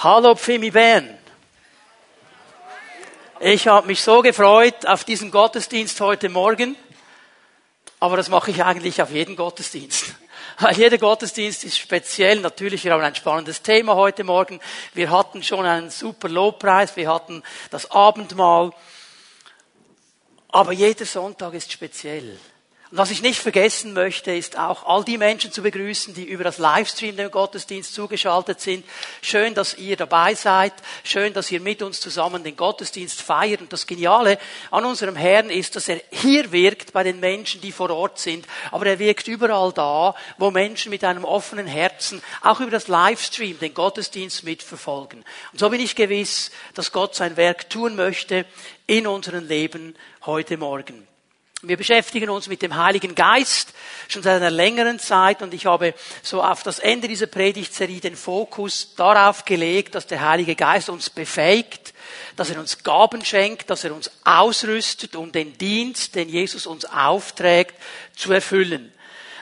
Hallo Pfimi Ben. Ich habe mich so gefreut auf diesen Gottesdienst heute Morgen, aber das mache ich eigentlich auf jeden Gottesdienst. Weil jeder Gottesdienst ist speziell. Natürlich, wir haben ein spannendes Thema heute Morgen. Wir hatten schon einen super Lobpreis, wir hatten das Abendmahl. Aber jeder Sonntag ist speziell. Und was ich nicht vergessen möchte, ist auch all die Menschen zu begrüßen, die über das Livestream dem Gottesdienst zugeschaltet sind. Schön, dass ihr dabei seid. Schön, dass ihr mit uns zusammen den Gottesdienst feiert. Und das Geniale an unserem Herrn ist, dass er hier wirkt bei den Menschen, die vor Ort sind. Aber er wirkt überall da, wo Menschen mit einem offenen Herzen auch über das Livestream den Gottesdienst mitverfolgen. Und so bin ich gewiss, dass Gott sein Werk tun möchte in unserem Leben heute Morgen. Wir beschäftigen uns mit dem Heiligen Geist schon seit einer längeren Zeit und ich habe so auf das Ende dieser Predigtserie den Fokus darauf gelegt, dass der Heilige Geist uns befähigt, dass er uns Gaben schenkt, dass er uns ausrüstet, um den Dienst, den Jesus uns aufträgt, zu erfüllen.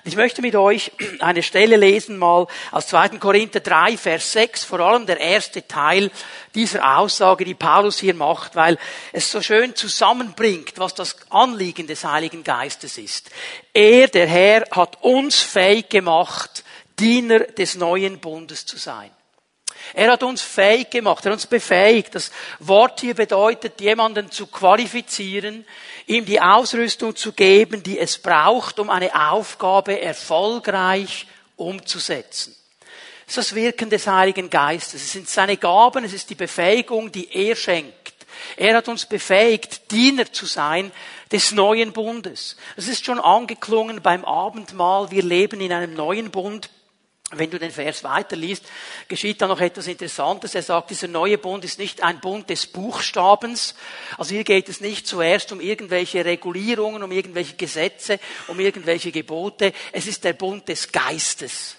Ich möchte mit euch eine Stelle lesen, mal aus 2. Korinther 3, Vers 6, vor allem der erste Teil dieser Aussage, die Paulus hier macht, weil es so schön zusammenbringt, was das Anliegen des Heiligen Geistes ist. Er, der Herr, hat uns fähig gemacht, Diener des neuen Bundes zu sein. Er hat uns fähig gemacht, er hat uns befähigt. Das Wort hier bedeutet, jemanden zu qualifizieren, ihm die Ausrüstung zu geben, die es braucht, um eine Aufgabe erfolgreich umzusetzen. Das ist das Wirken des Heiligen Geistes. Es sind seine Gaben, es ist die Befähigung, die er schenkt. Er hat uns befähigt, Diener zu sein des neuen Bundes. Es ist schon angeklungen beim Abendmahl. Wir leben in einem neuen Bund. Wenn du den Vers weiterliest, geschieht da noch etwas Interessantes. Er sagt, dieser neue Bund ist nicht ein Bund des Buchstabens. Also hier geht es nicht zuerst um irgendwelche Regulierungen, um irgendwelche Gesetze, um irgendwelche Gebote. Es ist der Bund des Geistes.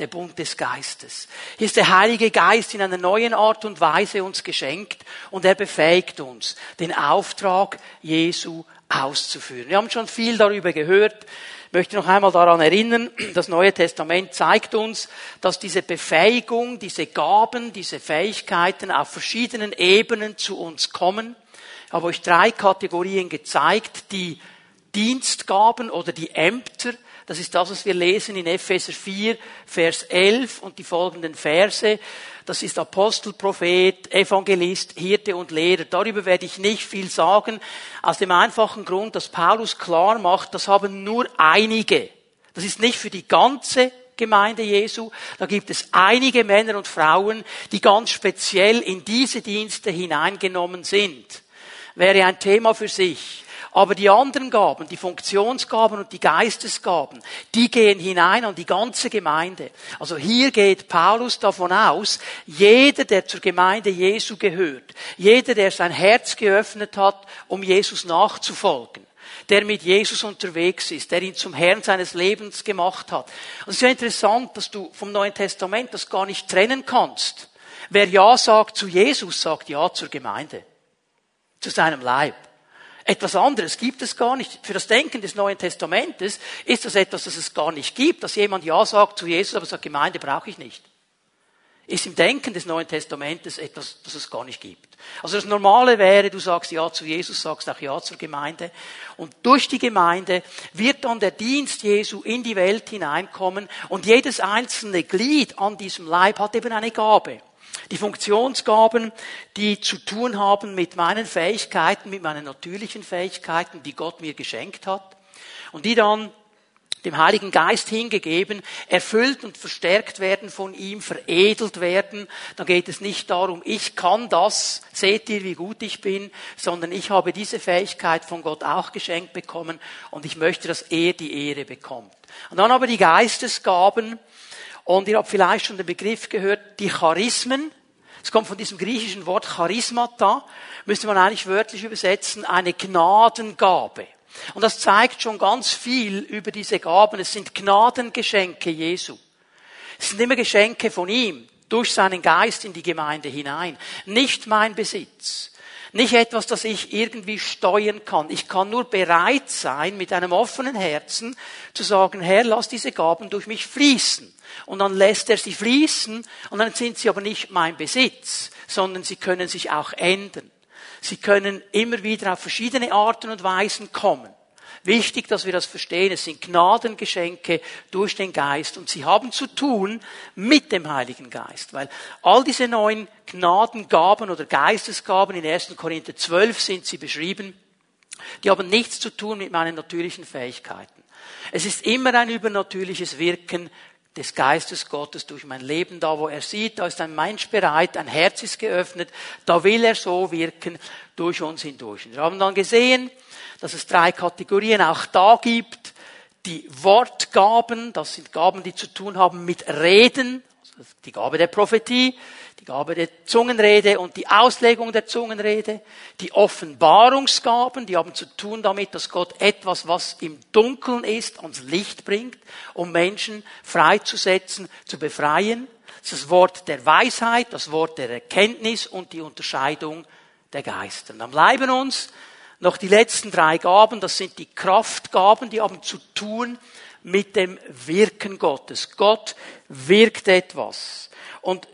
Der Bund des Geistes. Hier ist der Heilige Geist in einer neuen Art und Weise uns geschenkt und er befähigt uns, den Auftrag Jesu auszuführen. Wir haben schon viel darüber gehört. Ich möchte noch einmal daran erinnern, das Neue Testament zeigt uns, dass diese Befähigung, diese Gaben, diese Fähigkeiten auf verschiedenen Ebenen zu uns kommen. Ich habe euch drei Kategorien gezeigt, die Dienstgaben oder die Ämter, das ist das, was wir lesen in Epheser 4, Vers 11 und die folgenden Verse. Das ist Apostel, Prophet, Evangelist, Hirte und Lehrer. Darüber werde ich nicht viel sagen, aus dem einfachen Grund, dass Paulus klar macht, das haben nur einige. Das ist nicht für die ganze Gemeinde Jesu. Da gibt es einige Männer und Frauen, die ganz speziell in diese Dienste hineingenommen sind. Wäre ein Thema für sich. Aber die anderen Gaben, die Funktionsgaben und die Geistesgaben, die gehen hinein an die ganze Gemeinde. Also hier geht Paulus davon aus, jeder, der zur Gemeinde Jesu gehört, jeder, der sein Herz geöffnet hat, um Jesus nachzufolgen, der mit Jesus unterwegs ist, der ihn zum Herrn seines Lebens gemacht hat. Und es ist ja interessant, dass du vom Neuen Testament das gar nicht trennen kannst. Wer Ja sagt zu Jesus, sagt Ja zur Gemeinde, zu seinem Leib. Etwas anderes gibt es gar nicht. Für das Denken des Neuen Testamentes ist das etwas, das es gar nicht gibt, dass jemand Ja sagt zu Jesus, aber sagt, Gemeinde brauche ich nicht. Ist im Denken des Neuen Testamentes etwas, das es gar nicht gibt. Also das Normale wäre, du sagst Ja zu Jesus, sagst auch Ja zur Gemeinde. Und durch die Gemeinde wird dann der Dienst Jesu in die Welt hineinkommen und jedes einzelne Glied an diesem Leib hat eben eine Gabe. Die Funktionsgaben, die zu tun haben mit meinen Fähigkeiten, mit meinen natürlichen Fähigkeiten, die Gott mir geschenkt hat und die dann dem Heiligen Geist hingegeben, erfüllt und verstärkt werden von ihm, veredelt werden. Da geht es nicht darum, ich kann das, seht ihr, wie gut ich bin, sondern ich habe diese Fähigkeit von Gott auch geschenkt bekommen und ich möchte, dass er die Ehre bekommt. Und dann aber die Geistesgaben, und ihr habt vielleicht schon den Begriff gehört, die Charismen. Es kommt von diesem griechischen Wort Charismata, müsste man eigentlich wörtlich übersetzen, eine Gnadengabe. Und das zeigt schon ganz viel über diese Gaben. Es sind Gnadengeschenke Jesu. Es sind immer Geschenke von ihm, durch seinen Geist in die Gemeinde hinein. Nicht mein Besitz. Nicht etwas, das ich irgendwie steuern kann. Ich kann nur bereit sein, mit einem offenen Herzen zu sagen, Herr, lass diese Gaben durch mich fließen. Und dann lässt er sie fließen und dann sind sie aber nicht mein Besitz, sondern sie können sich auch ändern. Sie können immer wieder auf verschiedene Arten und Weisen kommen. Wichtig, dass wir das verstehen. Es sind Gnadengeschenke durch den Geist und sie haben zu tun mit dem Heiligen Geist, weil all diese neuen Gnadengaben oder Geistesgaben in 1. Korinther 12 sind sie beschrieben. Die haben nichts zu tun mit meinen natürlichen Fähigkeiten. Es ist immer ein übernatürliches Wirken des Geistes Gottes durch mein Leben da, wo er sieht, da ist ein Mensch bereit, ein Herz ist geöffnet, da will er so wirken durch uns hindurch. Wir haben dann gesehen, dass es drei Kategorien auch da gibt. Die Wortgaben, das sind Gaben, die zu tun haben mit Reden, also die Gabe der Prophetie, die Gabe der Zungenrede und die Auslegung der Zungenrede, die Offenbarungsgaben, die haben zu tun damit, dass Gott etwas, was im Dunkeln ist, ans Licht bringt, um Menschen freizusetzen, zu befreien. Das das Wort der Weisheit, das Wort der Erkenntnis und die Unterscheidung der Geister. Dann bleiben uns noch die letzten drei Gaben, das sind die Kraftgaben, die haben zu tun mit dem Wirken Gottes. Gott wirkt etwas. Und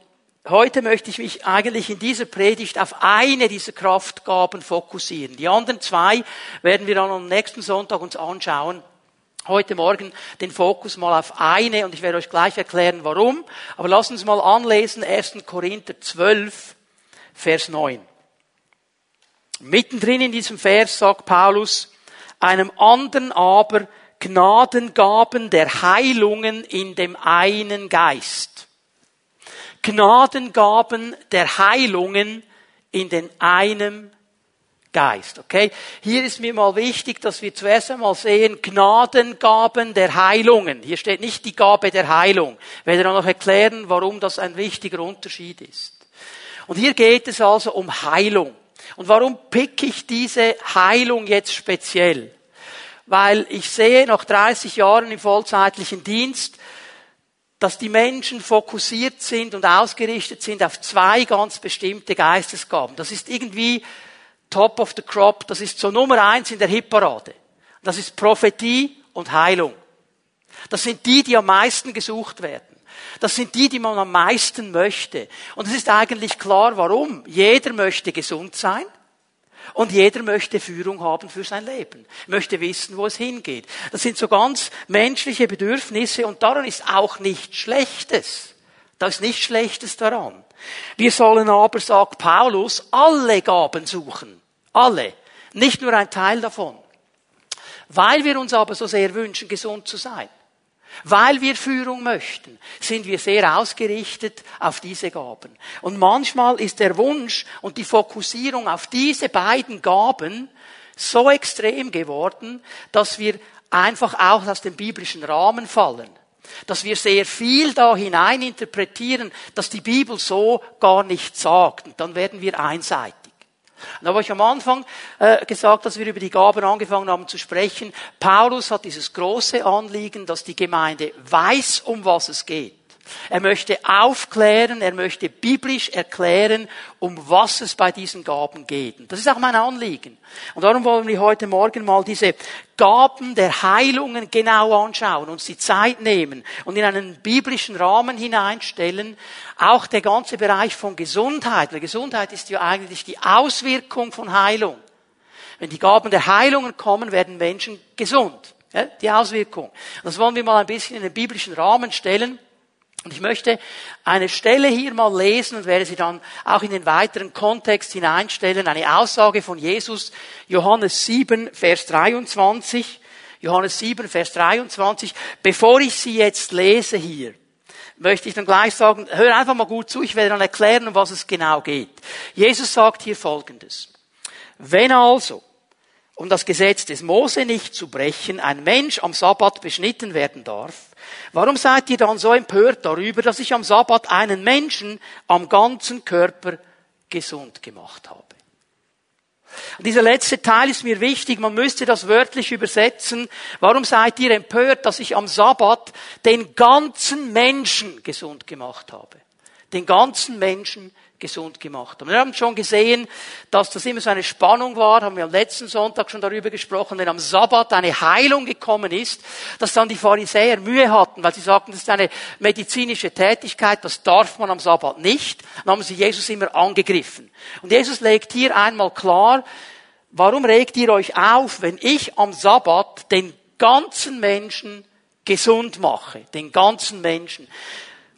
heute möchte ich mich eigentlich in dieser Predigt auf eine dieser Kraftgaben fokussieren. Die anderen zwei werden wir dann am nächsten Sonntag uns anschauen. Heute Morgen den Fokus mal auf eine und ich werde euch gleich erklären, warum. Aber lasst uns mal anlesen, 1. Korinther 12, Vers 9. Mittendrin in diesem Vers sagt Paulus, einem anderen aber Gnadengaben der Heilungen in dem einen Geist. Gnadengaben der Heilungen in den einem Geist. Okay? Hier ist mir mal wichtig, dass wir zuerst einmal sehen, Gnadengaben der Heilungen. Hier steht nicht die Gabe der Heilung. Ich werde dann noch erklären, warum das ein wichtiger Unterschied ist. Und hier geht es also um Heilung. Und warum pick ich diese Heilung jetzt speziell? Weil ich sehe nach 30 Jahren im vollzeitlichen Dienst, dass die Menschen fokussiert sind und ausgerichtet sind auf zwei ganz bestimmte Geistesgaben. Das ist irgendwie top of the crop, das ist so Nummer eins in der Hitparade. Das ist Prophetie und Heilung. Das sind die, die am meisten gesucht werden. Das sind die, die man am meisten möchte. Und es ist eigentlich klar, warum. Jeder möchte gesund sein. Und jeder möchte Führung haben für sein Leben, möchte wissen, wo es hingeht. Das sind so ganz menschliche Bedürfnisse und daran ist auch nichts Schlechtes. Da ist nichts Schlechtes daran. Wir sollen aber, sagt Paulus, alle Gaben suchen. Alle. Nicht nur ein Teil davon. Weil wir uns aber so sehr wünschen, gesund zu sein. Weil wir Führung möchten, sind wir sehr ausgerichtet auf diese Gaben. Und manchmal ist der Wunsch und die Fokussierung auf diese beiden Gaben so extrem geworden, dass wir einfach auch aus dem biblischen Rahmen fallen. Dass wir sehr viel da hinein interpretieren, dass die Bibel so gar nicht sagt. Und dann werden wir einseitig. Und da habe ich am Anfang äh, gesagt, dass wir über die Gaben angefangen haben zu sprechen. Paulus hat dieses große Anliegen, dass die Gemeinde weiß, um was es geht. Er möchte aufklären, er möchte biblisch erklären, um was es bei diesen Gaben geht. Das ist auch mein Anliegen. Und darum wollen wir heute Morgen mal diese Gaben der Heilungen genau anschauen, uns die Zeit nehmen und in einen biblischen Rahmen hineinstellen. Auch der ganze Bereich von Gesundheit, weil Gesundheit ist ja eigentlich die Auswirkung von Heilung. Wenn die Gaben der Heilungen kommen, werden Menschen gesund. Die Auswirkung. Das wollen wir mal ein bisschen in den biblischen Rahmen stellen. Und ich möchte eine Stelle hier mal lesen und werde sie dann auch in den weiteren Kontext hineinstellen. Eine Aussage von Jesus, Johannes 7, Vers 23. Johannes 7, Vers 23. Bevor ich sie jetzt lese hier, möchte ich dann gleich sagen, hör einfach mal gut zu, ich werde dann erklären, um was es genau geht. Jesus sagt hier Folgendes. Wenn also um das Gesetz des Mose nicht zu brechen, ein Mensch am Sabbat beschnitten werden darf, warum seid ihr dann so empört darüber, dass ich am Sabbat einen Menschen am ganzen Körper gesund gemacht habe? Dieser letzte Teil ist mir wichtig, man müsste das wörtlich übersetzen. Warum seid ihr empört, dass ich am Sabbat den ganzen Menschen gesund gemacht habe? den ganzen Menschen gesund gemacht haben. Wir haben schon gesehen, dass das immer so eine Spannung war, haben wir am letzten Sonntag schon darüber gesprochen, wenn am Sabbat eine Heilung gekommen ist, dass dann die Pharisäer Mühe hatten, weil sie sagten, das ist eine medizinische Tätigkeit, das darf man am Sabbat nicht. Dann haben sie Jesus immer angegriffen. Und Jesus legt hier einmal klar, warum regt ihr euch auf, wenn ich am Sabbat den ganzen Menschen gesund mache, den ganzen Menschen.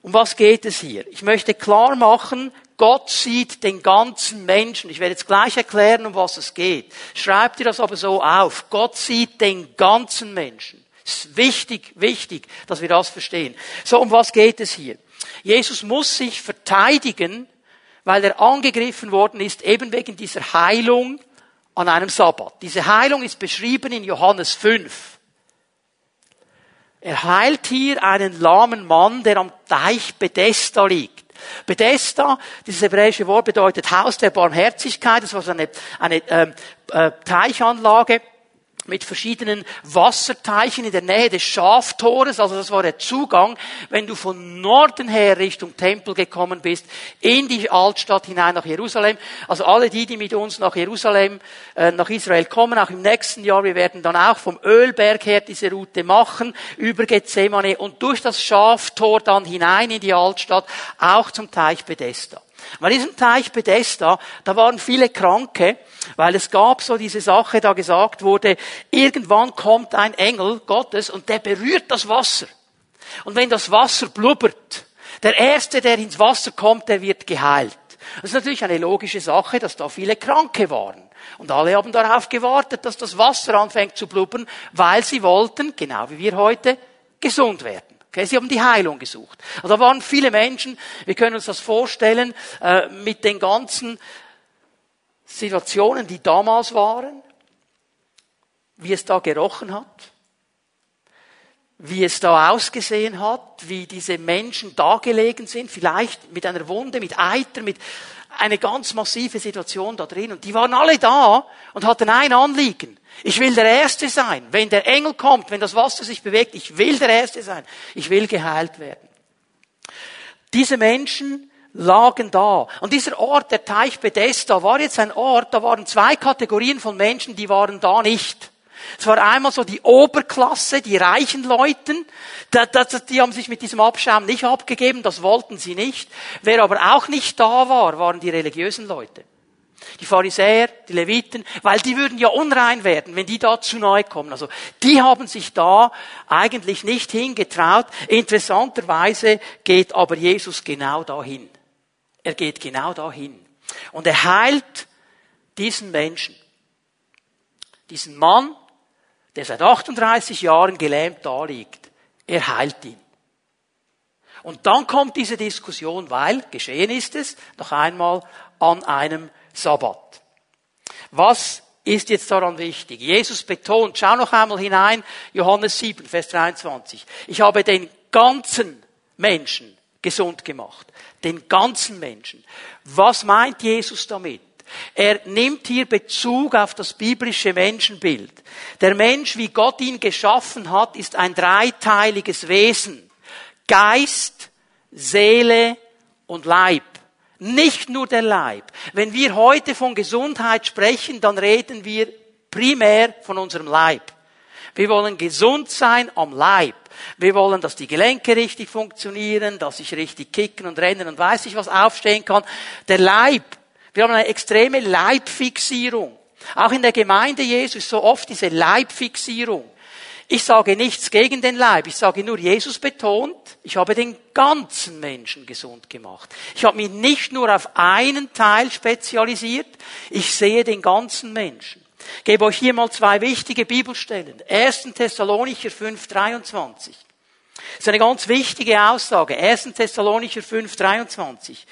Um was geht es hier? Ich möchte klar machen, Gott sieht den ganzen Menschen. Ich werde jetzt gleich erklären, um was es geht. Schreibt ihr das aber so auf. Gott sieht den ganzen Menschen. Es ist wichtig, wichtig, dass wir das verstehen. So, um was geht es hier? Jesus muss sich verteidigen, weil er angegriffen worden ist, eben wegen dieser Heilung an einem Sabbat. Diese Heilung ist beschrieben in Johannes 5. Er heilt hier einen lahmen Mann, der am Teich Bethesda liegt. Bethesda, dieses hebräische Wort bedeutet Haus der Barmherzigkeit. Das war so eine, eine ähm, äh, Teichanlage mit verschiedenen Wasserteichen in der Nähe des Schaftores, also das war der Zugang, wenn du von Norden her Richtung Tempel gekommen bist, in die Altstadt hinein nach Jerusalem. Also alle die, die mit uns nach Jerusalem, äh, nach Israel kommen, auch im nächsten Jahr, wir werden dann auch vom Ölberg her diese Route machen, über Gethsemane und durch das Schaftor dann hinein in die Altstadt, auch zum Teich Bethesda. Bei diesem Teich Bethesda, da waren viele Kranke, weil es gab so diese Sache, da gesagt wurde, irgendwann kommt ein Engel Gottes und der berührt das Wasser. Und wenn das Wasser blubbert, der Erste, der ins Wasser kommt, der wird geheilt. Das ist natürlich eine logische Sache, dass da viele Kranke waren. Und alle haben darauf gewartet, dass das Wasser anfängt zu blubbern, weil sie wollten, genau wie wir heute, gesund werden. Okay, sie haben die Heilung gesucht. Also da waren viele Menschen, wir können uns das vorstellen, äh, mit den ganzen Situationen, die damals waren, wie es da gerochen hat, wie es da ausgesehen hat, wie diese Menschen da gelegen sind, vielleicht mit einer Wunde, mit Eiter, mit eine ganz massive Situation da drin. Und die waren alle da und hatten ein Anliegen. Ich will der Erste sein. Wenn der Engel kommt, wenn das Wasser sich bewegt, ich will der Erste sein. Ich will geheilt werden. Diese Menschen lagen da. Und dieser Ort, der Teich Bethesda, war jetzt ein Ort, da waren zwei Kategorien von Menschen, die waren da nicht. Es war einmal so die Oberklasse, die reichen Leuten, die haben sich mit diesem Abschaum nicht abgegeben, das wollten sie nicht. Wer aber auch nicht da war, waren die religiösen Leute. Die Pharisäer, die Leviten, weil die würden ja unrein werden, wenn die da zu nahe kommen. Also die haben sich da eigentlich nicht hingetraut. Interessanterweise geht aber Jesus genau dahin. Er geht genau dahin. Und er heilt diesen Menschen. Diesen Mann, der seit 38 Jahren gelähmt da liegt. Er heilt ihn. Und dann kommt diese Diskussion, weil geschehen ist es noch einmal an einem Sabbat. Was ist jetzt daran wichtig? Jesus betont, schau noch einmal hinein, Johannes 7, Vers 23. Ich habe den ganzen Menschen gesund gemacht. Den ganzen Menschen. Was meint Jesus damit? Er nimmt hier Bezug auf das biblische Menschenbild. Der Mensch, wie Gott ihn geschaffen hat, ist ein dreiteiliges Wesen. Geist, Seele und Leib. Nicht nur der Leib. Wenn wir heute von Gesundheit sprechen, dann reden wir primär von unserem Leib. Wir wollen gesund sein am Leib. Wir wollen, dass die Gelenke richtig funktionieren, dass ich richtig kicken und rennen und weiß ich was aufstehen kann. Der Leib. Wir haben eine extreme Leibfixierung. Auch in der Gemeinde Jesus so oft diese Leibfixierung. Ich sage nichts gegen den Leib, ich sage nur, Jesus betont, ich habe den ganzen Menschen gesund gemacht. Ich habe mich nicht nur auf einen Teil spezialisiert, ich sehe den ganzen Menschen. Ich gebe euch hier mal zwei wichtige Bibelstellen. 1. Thessalonicher 5, 23. Das ist eine ganz wichtige Aussage. 1. Thessalonicher 5, 23.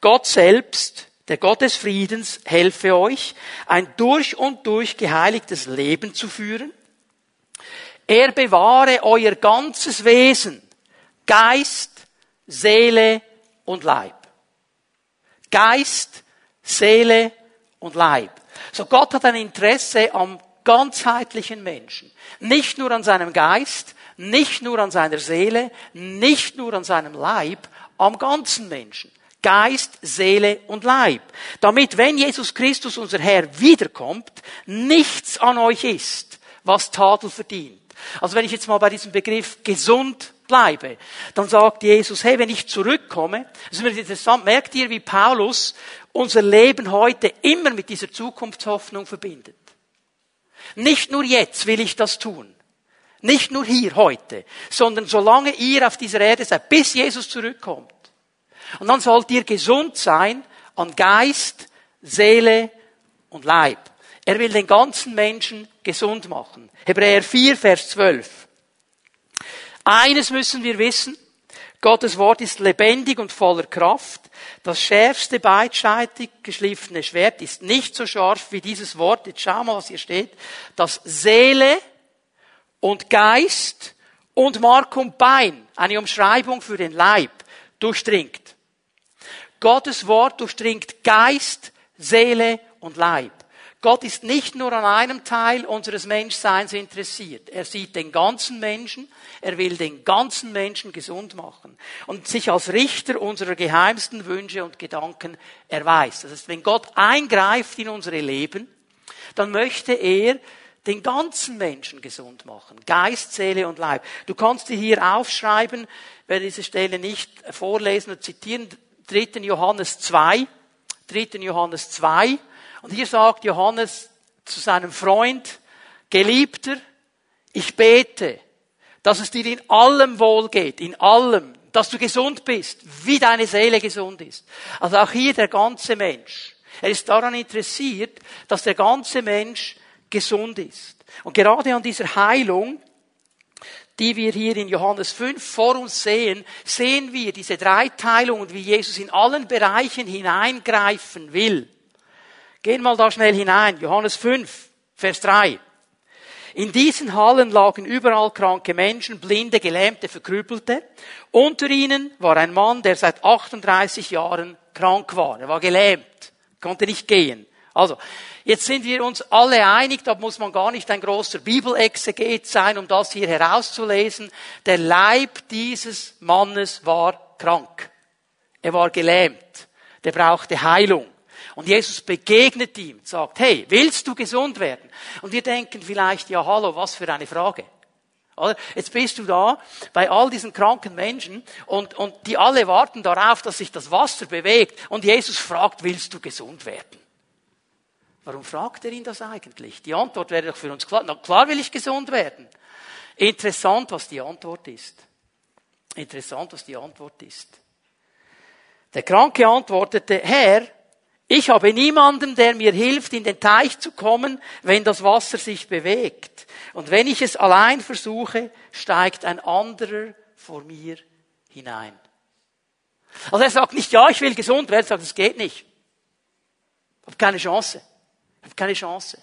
Gott selbst, der Gott des Friedens, helfe euch, ein durch und durch geheiligtes Leben zu führen, er bewahre euer ganzes Wesen, Geist, Seele und Leib. Geist, Seele und Leib. So Gott hat ein Interesse am ganzheitlichen Menschen. Nicht nur an seinem Geist, nicht nur an seiner Seele, nicht nur an seinem Leib, am ganzen Menschen. Geist, Seele und Leib. Damit, wenn Jesus Christus, unser Herr, wiederkommt, nichts an euch ist, was Tadel verdient. Also wenn ich jetzt mal bei diesem Begriff gesund bleibe, dann sagt Jesus, hey, wenn ich zurückkomme, das ist interessant, merkt ihr, wie Paulus unser Leben heute immer mit dieser Zukunftshoffnung verbindet. Nicht nur jetzt will ich das tun. Nicht nur hier heute, sondern solange ihr auf dieser Erde seid, bis Jesus zurückkommt. Und dann sollt ihr gesund sein an Geist, Seele und Leib. Er will den ganzen Menschen gesund machen. Hebräer 4, Vers 12. Eines müssen wir wissen. Gottes Wort ist lebendig und voller Kraft. Das schärfste beidscheitig geschliffene Schwert ist nicht so scharf wie dieses Wort. Jetzt schau mal, was hier steht. Das Seele und Geist und Mark und Bein, eine Umschreibung für den Leib, durchdringt. Gottes Wort durchdringt Geist, Seele und Leib. Gott ist nicht nur an einem Teil unseres Menschseins interessiert. Er sieht den ganzen Menschen. Er will den ganzen Menschen gesund machen und sich als Richter unserer geheimsten Wünsche und Gedanken erweist. Das heißt, wenn Gott eingreift in unsere Leben, dann möchte er den ganzen Menschen gesund machen. Geist, Seele und Leib. Du kannst dir hier aufschreiben, werde diese Stelle nicht vorlesen und zitieren, 3. Johannes 2, 3. Johannes 2. Und hier sagt Johannes zu seinem Freund, Geliebter, ich bete, dass es dir in allem wohlgeht, in allem, dass du gesund bist, wie deine Seele gesund ist. Also auch hier der ganze Mensch. Er ist daran interessiert, dass der ganze Mensch gesund ist. Und gerade an dieser Heilung, die wir hier in Johannes 5 vor uns sehen, sehen wir diese Dreiteilung und wie Jesus in allen Bereichen hineingreifen will. Gehen mal da schnell hinein. Johannes 5, Vers 3. In diesen Hallen lagen überall kranke Menschen, blinde, gelähmte, verkrüppelte. Unter ihnen war ein Mann, der seit 38 Jahren krank war. Er war gelähmt, konnte nicht gehen. Also, jetzt sind wir uns alle einig, da muss man gar nicht ein großer Bibelexeget sein, um das hier herauszulesen. Der Leib dieses Mannes war krank. Er war gelähmt. Der brauchte Heilung. Und Jesus begegnet ihm, sagt, hey, willst du gesund werden? Und wir denken vielleicht, ja, hallo, was für eine Frage. Jetzt bist du da bei all diesen kranken Menschen und, und die alle warten darauf, dass sich das Wasser bewegt und Jesus fragt, willst du gesund werden? Warum fragt er ihn das eigentlich? Die Antwort wäre doch für uns klar. Na klar will ich gesund werden. Interessant, was die Antwort ist. Interessant, was die Antwort ist. Der Kranke antwortete, Herr, ich habe niemanden, der mir hilft, in den Teich zu kommen, wenn das Wasser sich bewegt. Und wenn ich es allein versuche, steigt ein anderer vor mir hinein. Also er sagt nicht, ja, ich will gesund werden, er sagt, es geht nicht. Ich habe keine Chance keine Chance.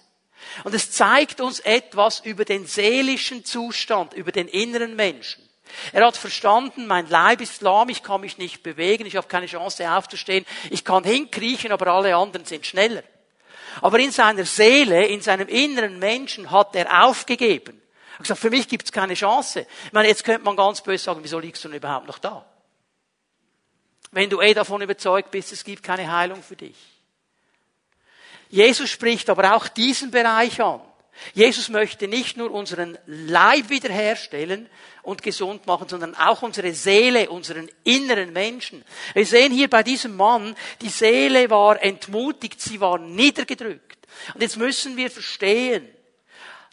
Und es zeigt uns etwas über den seelischen Zustand, über den inneren Menschen. Er hat verstanden, mein Leib ist lahm, ich kann mich nicht bewegen, ich habe keine Chance aufzustehen, ich kann hinkriechen, aber alle anderen sind schneller. Aber in seiner Seele, in seinem inneren Menschen hat er aufgegeben. Er hat gesagt, für mich gibt es keine Chance. Ich meine, jetzt könnte man ganz böse sagen, wieso liegst du denn überhaupt noch da? Wenn du eh davon überzeugt bist, es gibt keine Heilung für dich. Jesus spricht aber auch diesen Bereich an. Jesus möchte nicht nur unseren Leib wiederherstellen und gesund machen, sondern auch unsere Seele, unseren inneren Menschen. Wir sehen hier bei diesem Mann, die Seele war entmutigt, sie war niedergedrückt. Und jetzt müssen wir verstehen,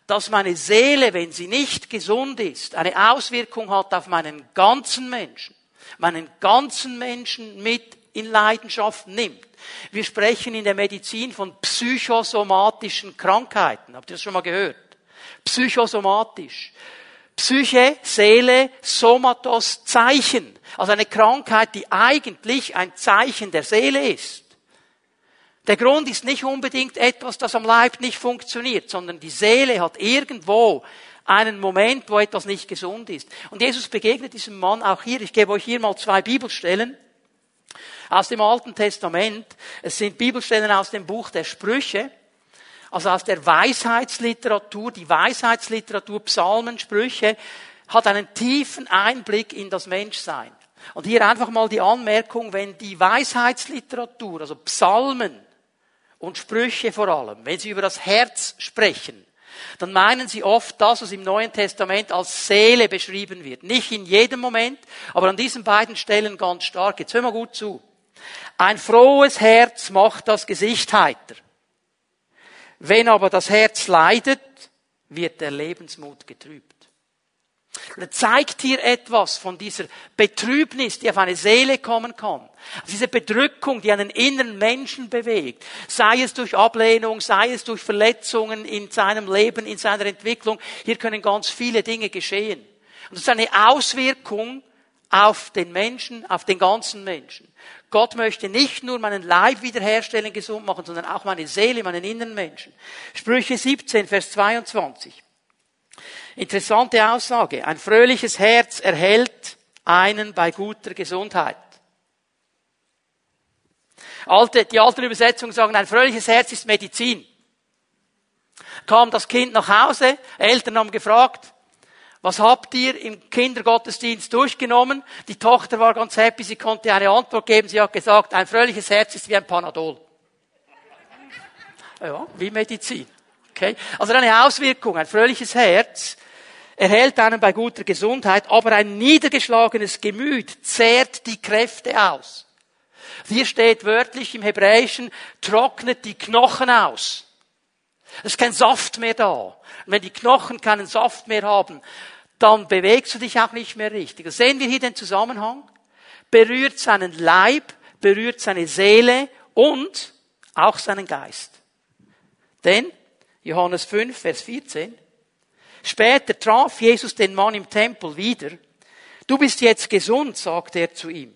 dass meine Seele, wenn sie nicht gesund ist, eine Auswirkung hat auf meinen ganzen Menschen, meinen ganzen Menschen mit in Leidenschaft nimmt. Wir sprechen in der Medizin von psychosomatischen Krankheiten. Habt ihr das schon mal gehört? Psychosomatisch. Psyche, Seele, Somatos, Zeichen. Also eine Krankheit, die eigentlich ein Zeichen der Seele ist. Der Grund ist nicht unbedingt etwas, das am Leib nicht funktioniert, sondern die Seele hat irgendwo einen Moment, wo etwas nicht gesund ist. Und Jesus begegnet diesem Mann auch hier. Ich gebe euch hier mal zwei Bibelstellen aus dem Alten Testament. Es sind Bibelstellen aus dem Buch der Sprüche, also aus der Weisheitsliteratur. Die Weisheitsliteratur, Psalmen, Sprüche, hat einen tiefen Einblick in das Menschsein. Und hier einfach mal die Anmerkung, wenn die Weisheitsliteratur, also Psalmen und Sprüche vor allem, wenn sie über das Herz sprechen, dann meinen sie oft das, was im Neuen Testament als Seele beschrieben wird. Nicht in jedem Moment, aber an diesen beiden Stellen ganz stark. Jetzt hör mal gut zu. Ein frohes Herz macht das Gesicht heiter. Wenn aber das Herz leidet, wird der Lebensmut getrübt. Er zeigt hier etwas von dieser Betrübnis, die auf eine Seele kommen kann. Diese Bedrückung, die einen inneren Menschen bewegt. Sei es durch Ablehnung, sei es durch Verletzungen in seinem Leben, in seiner Entwicklung. Hier können ganz viele Dinge geschehen. Und das ist eine Auswirkung auf den Menschen, auf den ganzen Menschen. Gott möchte nicht nur meinen Leib wiederherstellen, gesund machen, sondern auch meine Seele, meinen inneren Menschen. Sprüche 17, Vers 22. Interessante Aussage. Ein fröhliches Herz erhält einen bei guter Gesundheit. Alte, die alten Übersetzungen sagen, ein fröhliches Herz ist Medizin. Kam das Kind nach Hause, Eltern haben gefragt, was habt ihr im Kindergottesdienst durchgenommen? Die Tochter war ganz happy, sie konnte eine Antwort geben. Sie hat gesagt, ein fröhliches Herz ist wie ein Panadol. Ja, wie Medizin. Okay? Also eine Auswirkung, ein fröhliches Herz erhält einen bei guter Gesundheit, aber ein niedergeschlagenes Gemüt zehrt die Kräfte aus. Hier steht wörtlich im Hebräischen, trocknet die Knochen aus. Es ist kein Saft mehr da. Und wenn die Knochen keinen Saft mehr haben, dann bewegst du dich auch nicht mehr richtig. Sehen wir hier den Zusammenhang. Berührt seinen Leib, berührt seine Seele und auch seinen Geist. Denn, Johannes 5, Vers 14, Später traf Jesus den Mann im Tempel wieder. Du bist jetzt gesund, sagte er zu ihm.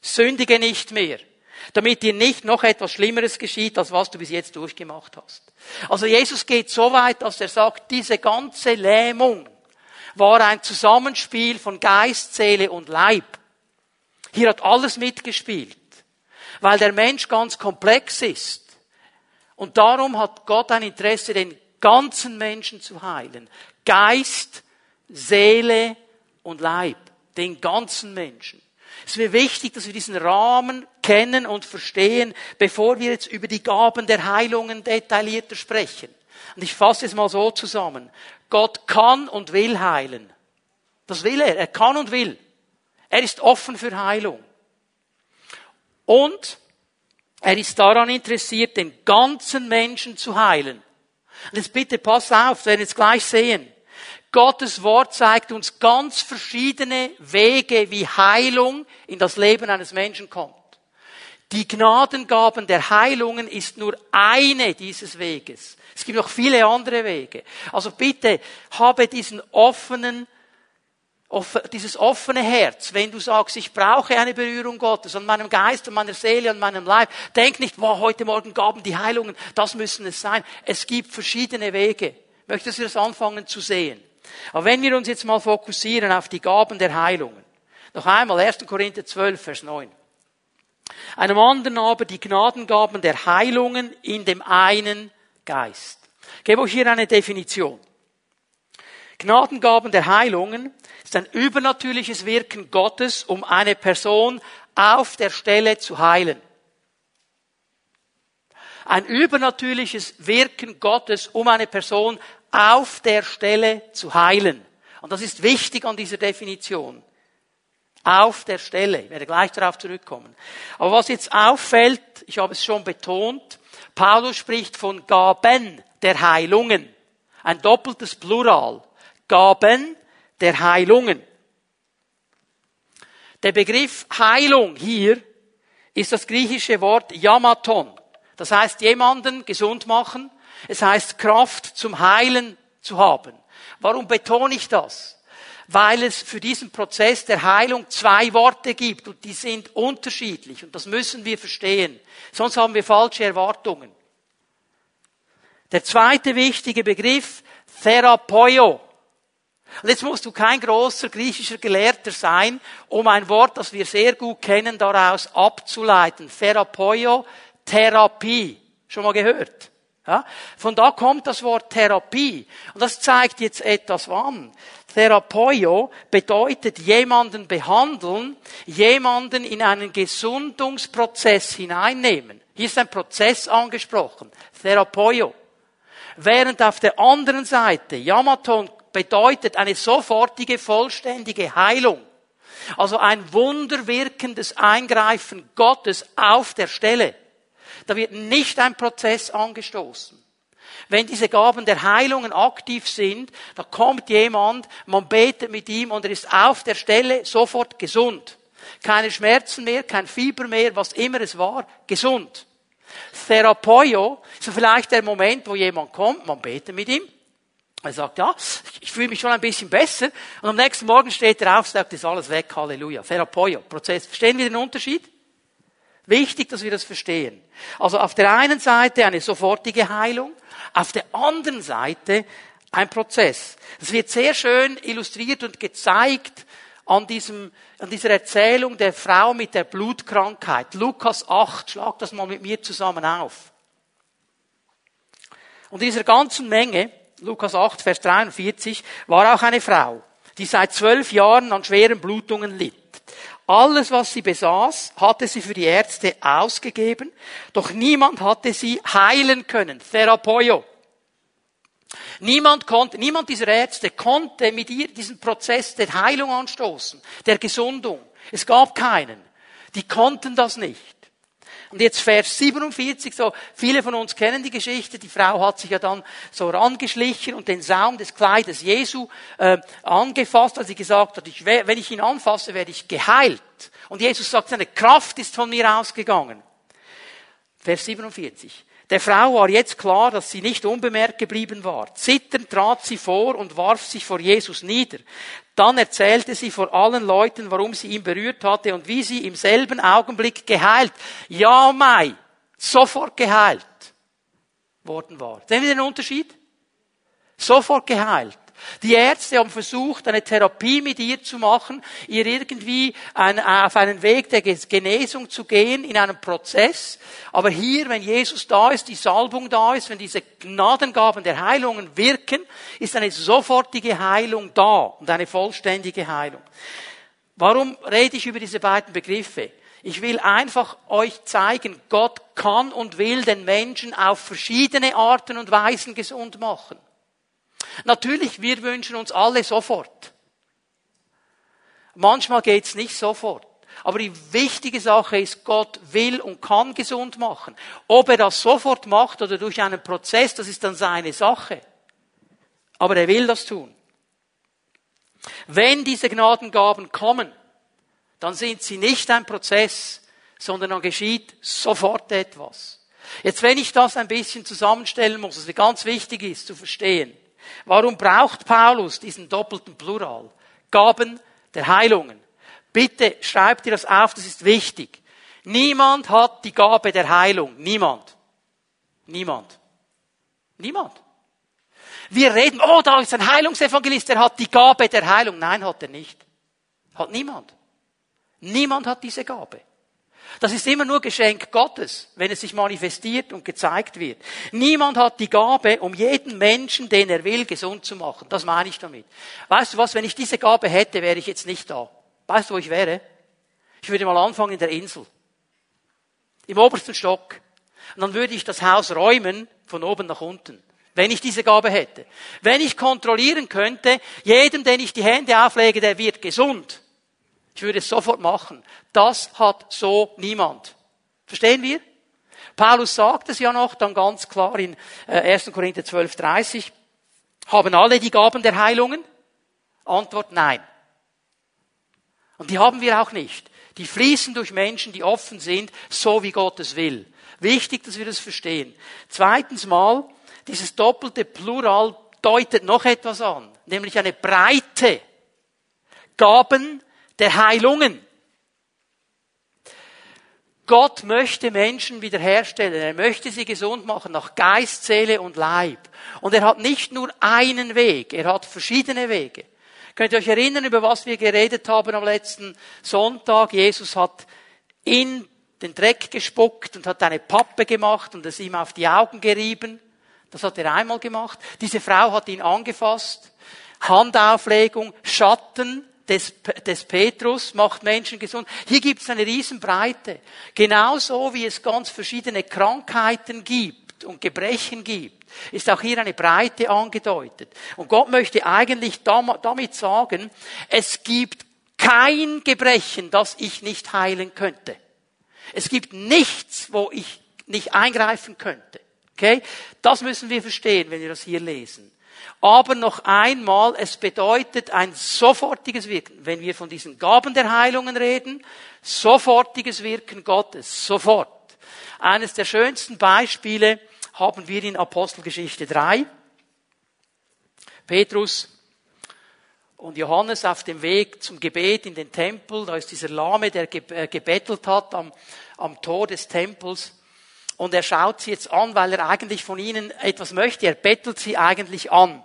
Sündige nicht mehr, damit dir nicht noch etwas Schlimmeres geschieht, als was du bis jetzt durchgemacht hast. Also Jesus geht so weit, dass er sagt, diese ganze Lähmung war ein Zusammenspiel von Geist, Seele und Leib. Hier hat alles mitgespielt, weil der Mensch ganz komplex ist. Und darum hat Gott ein Interesse, den ganzen Menschen zu heilen. Geist, Seele und Leib. Den ganzen Menschen. Es wäre wichtig, dass wir diesen Rahmen kennen und verstehen, bevor wir jetzt über die Gaben der Heilungen detaillierter sprechen. Und ich fasse es mal so zusammen. Gott kann und will heilen. Das will er. Er kann und will. Er ist offen für Heilung. Und er ist daran interessiert, den ganzen Menschen zu heilen. Und jetzt bitte pass auf, wir werden jetzt gleich sehen. Gottes Wort zeigt uns ganz verschiedene Wege, wie Heilung in das Leben eines Menschen kommt. Die Gnadengaben der Heilungen ist nur eine dieses Weges. Es gibt noch viele andere Wege. Also bitte habe diesen offenen dieses offene Herz, wenn du sagst, ich brauche eine Berührung Gottes an meinem Geist, an meiner Seele, an meinem Leib, denk nicht, wow, heute Morgen gaben die Heilungen, das müssen es sein. Es gibt verschiedene Wege. Möchtest du das anfangen zu sehen? Aber wenn wir uns jetzt mal fokussieren auf die Gaben der Heilungen. Noch einmal, 1. Korinther 12, Vers 9. Einem anderen aber die Gnadengaben der Heilungen in dem einen Geist. Ich gebe euch hier eine Definition. Gnadengaben der Heilungen ist ein übernatürliches Wirken Gottes, um eine Person auf der Stelle zu heilen. Ein übernatürliches Wirken Gottes, um eine Person auf der Stelle zu heilen. Und das ist wichtig an dieser Definition. Auf der Stelle. Ich werde gleich darauf zurückkommen. Aber was jetzt auffällt, ich habe es schon betont, Paulus spricht von Gaben der Heilungen. Ein doppeltes Plural. Gaben der Heilungen. Der Begriff Heilung hier ist das griechische Wort Yamaton. Das heißt, jemanden gesund machen. Es heißt, Kraft zum Heilen zu haben. Warum betone ich das? Weil es für diesen Prozess der Heilung zwei Worte gibt und die sind unterschiedlich und das müssen wir verstehen. Sonst haben wir falsche Erwartungen. Der zweite wichtige Begriff, Therapeio. Und jetzt musst du kein großer griechischer Gelehrter sein, um ein Wort, das wir sehr gut kennen, daraus abzuleiten. Therapeio, Therapie. Schon mal gehört? Ja? Von da kommt das Wort Therapie. Und das zeigt jetzt etwas an. Therapeio bedeutet jemanden behandeln, jemanden in einen Gesundungsprozess hineinnehmen. Hier ist ein Prozess angesprochen. Therapeio. Während auf der anderen Seite Yamaton bedeutet eine sofortige, vollständige Heilung. Also ein wunderwirkendes Eingreifen Gottes auf der Stelle. Da wird nicht ein Prozess angestoßen. Wenn diese Gaben der Heilungen aktiv sind, da kommt jemand, man betet mit ihm und er ist auf der Stelle sofort gesund. Keine Schmerzen mehr, kein Fieber mehr, was immer es war, gesund. Therapeio ist vielleicht der Moment, wo jemand kommt, man betet mit ihm, er sagt, ja, ich fühle mich schon ein bisschen besser. Und am nächsten Morgen steht er auf, sagt, ist alles weg, Halleluja. Therapeio, Prozess. Verstehen wir den Unterschied? Wichtig, dass wir das verstehen. Also auf der einen Seite eine sofortige Heilung, auf der anderen Seite ein Prozess. Das wird sehr schön illustriert und gezeigt an diesem, an dieser Erzählung der Frau mit der Blutkrankheit. Lukas 8, schlag das mal mit mir zusammen auf. Und in dieser ganzen Menge, Lukas 8, Vers 43, war auch eine Frau, die seit zwölf Jahren an schweren Blutungen litt. Alles, was sie besaß, hatte sie für die Ärzte ausgegeben, doch niemand hatte sie heilen können. Therapeio. Niemand konnte, niemand dieser Ärzte konnte mit ihr diesen Prozess der Heilung anstoßen, der Gesundung. Es gab keinen. Die konnten das nicht. Und jetzt Vers 47, so viele von uns kennen die Geschichte. Die Frau hat sich ja dann so rangeschlichen und den Saum des Kleides Jesu äh, angefasst, als sie gesagt hat, ich, wenn ich ihn anfasse, werde ich geheilt. Und Jesus sagt, seine Kraft ist von mir ausgegangen. Vers 47. Der Frau war jetzt klar, dass sie nicht unbemerkt geblieben war. Zitternd trat sie vor und warf sich vor Jesus nieder. Dann erzählte sie vor allen Leuten, warum sie ihn berührt hatte und wie sie im selben Augenblick geheilt, ja Mai, sofort geheilt worden war. Sehen wir den Unterschied? Sofort geheilt. Die Ärzte haben versucht, eine Therapie mit ihr zu machen, ihr irgendwie auf einen Weg der Genesung zu gehen, in einem Prozess. Aber hier, wenn Jesus da ist, die Salbung da ist, wenn diese Gnadengaben der Heilungen wirken, ist eine sofortige Heilung da und eine vollständige Heilung. Warum rede ich über diese beiden Begriffe? Ich will einfach euch zeigen, Gott kann und will den Menschen auf verschiedene Arten und Weisen gesund machen. Natürlich, wir wünschen uns alle sofort. Manchmal geht's nicht sofort. Aber die wichtige Sache ist, Gott will und kann gesund machen. Ob er das sofort macht oder durch einen Prozess, das ist dann seine Sache. Aber er will das tun. Wenn diese Gnadengaben kommen, dann sind sie nicht ein Prozess, sondern dann geschieht sofort etwas. Jetzt, wenn ich das ein bisschen zusammenstellen muss, was ganz wichtig ist zu verstehen, Warum braucht Paulus diesen doppelten Plural? Gaben der Heilungen. Bitte schreibt ihr das auf, das ist wichtig. Niemand hat die Gabe der Heilung. Niemand. Niemand. Niemand. Wir reden, oh, da ist ein Heilungsevangelist, der hat die Gabe der Heilung. Nein, hat er nicht. Hat niemand. Niemand hat diese Gabe. Das ist immer nur Geschenk Gottes, wenn es sich manifestiert und gezeigt wird. Niemand hat die Gabe, um jeden Menschen, den er will, gesund zu machen. Das meine ich damit. Weißt du was, wenn ich diese Gabe hätte, wäre ich jetzt nicht da. Weißt du, wo ich wäre? Ich würde mal anfangen in der Insel. Im obersten Stock. Und dann würde ich das Haus räumen, von oben nach unten. Wenn ich diese Gabe hätte. Wenn ich kontrollieren könnte, jedem, den ich die Hände auflege, der wird gesund ich würde es sofort machen. Das hat so niemand. Verstehen wir? Paulus sagt es ja noch dann ganz klar in 1. Äh, Korinther 12, 30. Haben alle die Gaben der Heilungen? Antwort nein. Und die haben wir auch nicht. Die fließen durch Menschen, die offen sind, so wie Gott es will. Wichtig, dass wir das verstehen. Zweitens mal, dieses doppelte Plural deutet noch etwas an, nämlich eine breite Gaben der Heilungen. Gott möchte Menschen wiederherstellen. Er möchte sie gesund machen nach Geist, Seele und Leib. Und er hat nicht nur einen Weg, er hat verschiedene Wege. Könnt ihr euch erinnern, über was wir geredet haben am letzten Sonntag? Jesus hat in den Dreck gespuckt und hat eine Pappe gemacht und es ihm auf die Augen gerieben. Das hat er einmal gemacht. Diese Frau hat ihn angefasst. Handauflegung, Schatten des, des Petrus macht Menschen gesund. Hier gibt es eine Riesenbreite. Genauso wie es ganz verschiedene Krankheiten gibt und Gebrechen gibt, ist auch hier eine Breite angedeutet. Und Gott möchte eigentlich damit sagen, es gibt kein Gebrechen, das ich nicht heilen könnte. Es gibt nichts, wo ich nicht eingreifen könnte. Okay? Das müssen wir verstehen, wenn wir das hier lesen. Aber noch einmal, es bedeutet ein sofortiges Wirken. Wenn wir von diesen Gaben der Heilungen reden, sofortiges Wirken Gottes, sofort. Eines der schönsten Beispiele haben wir in Apostelgeschichte 3. Petrus und Johannes auf dem Weg zum Gebet in den Tempel, da ist dieser Lahme, der äh, gebettelt hat am, am Tor des Tempels. Und er schaut sie jetzt an, weil er eigentlich von ihnen etwas möchte. Er bettelt sie eigentlich an.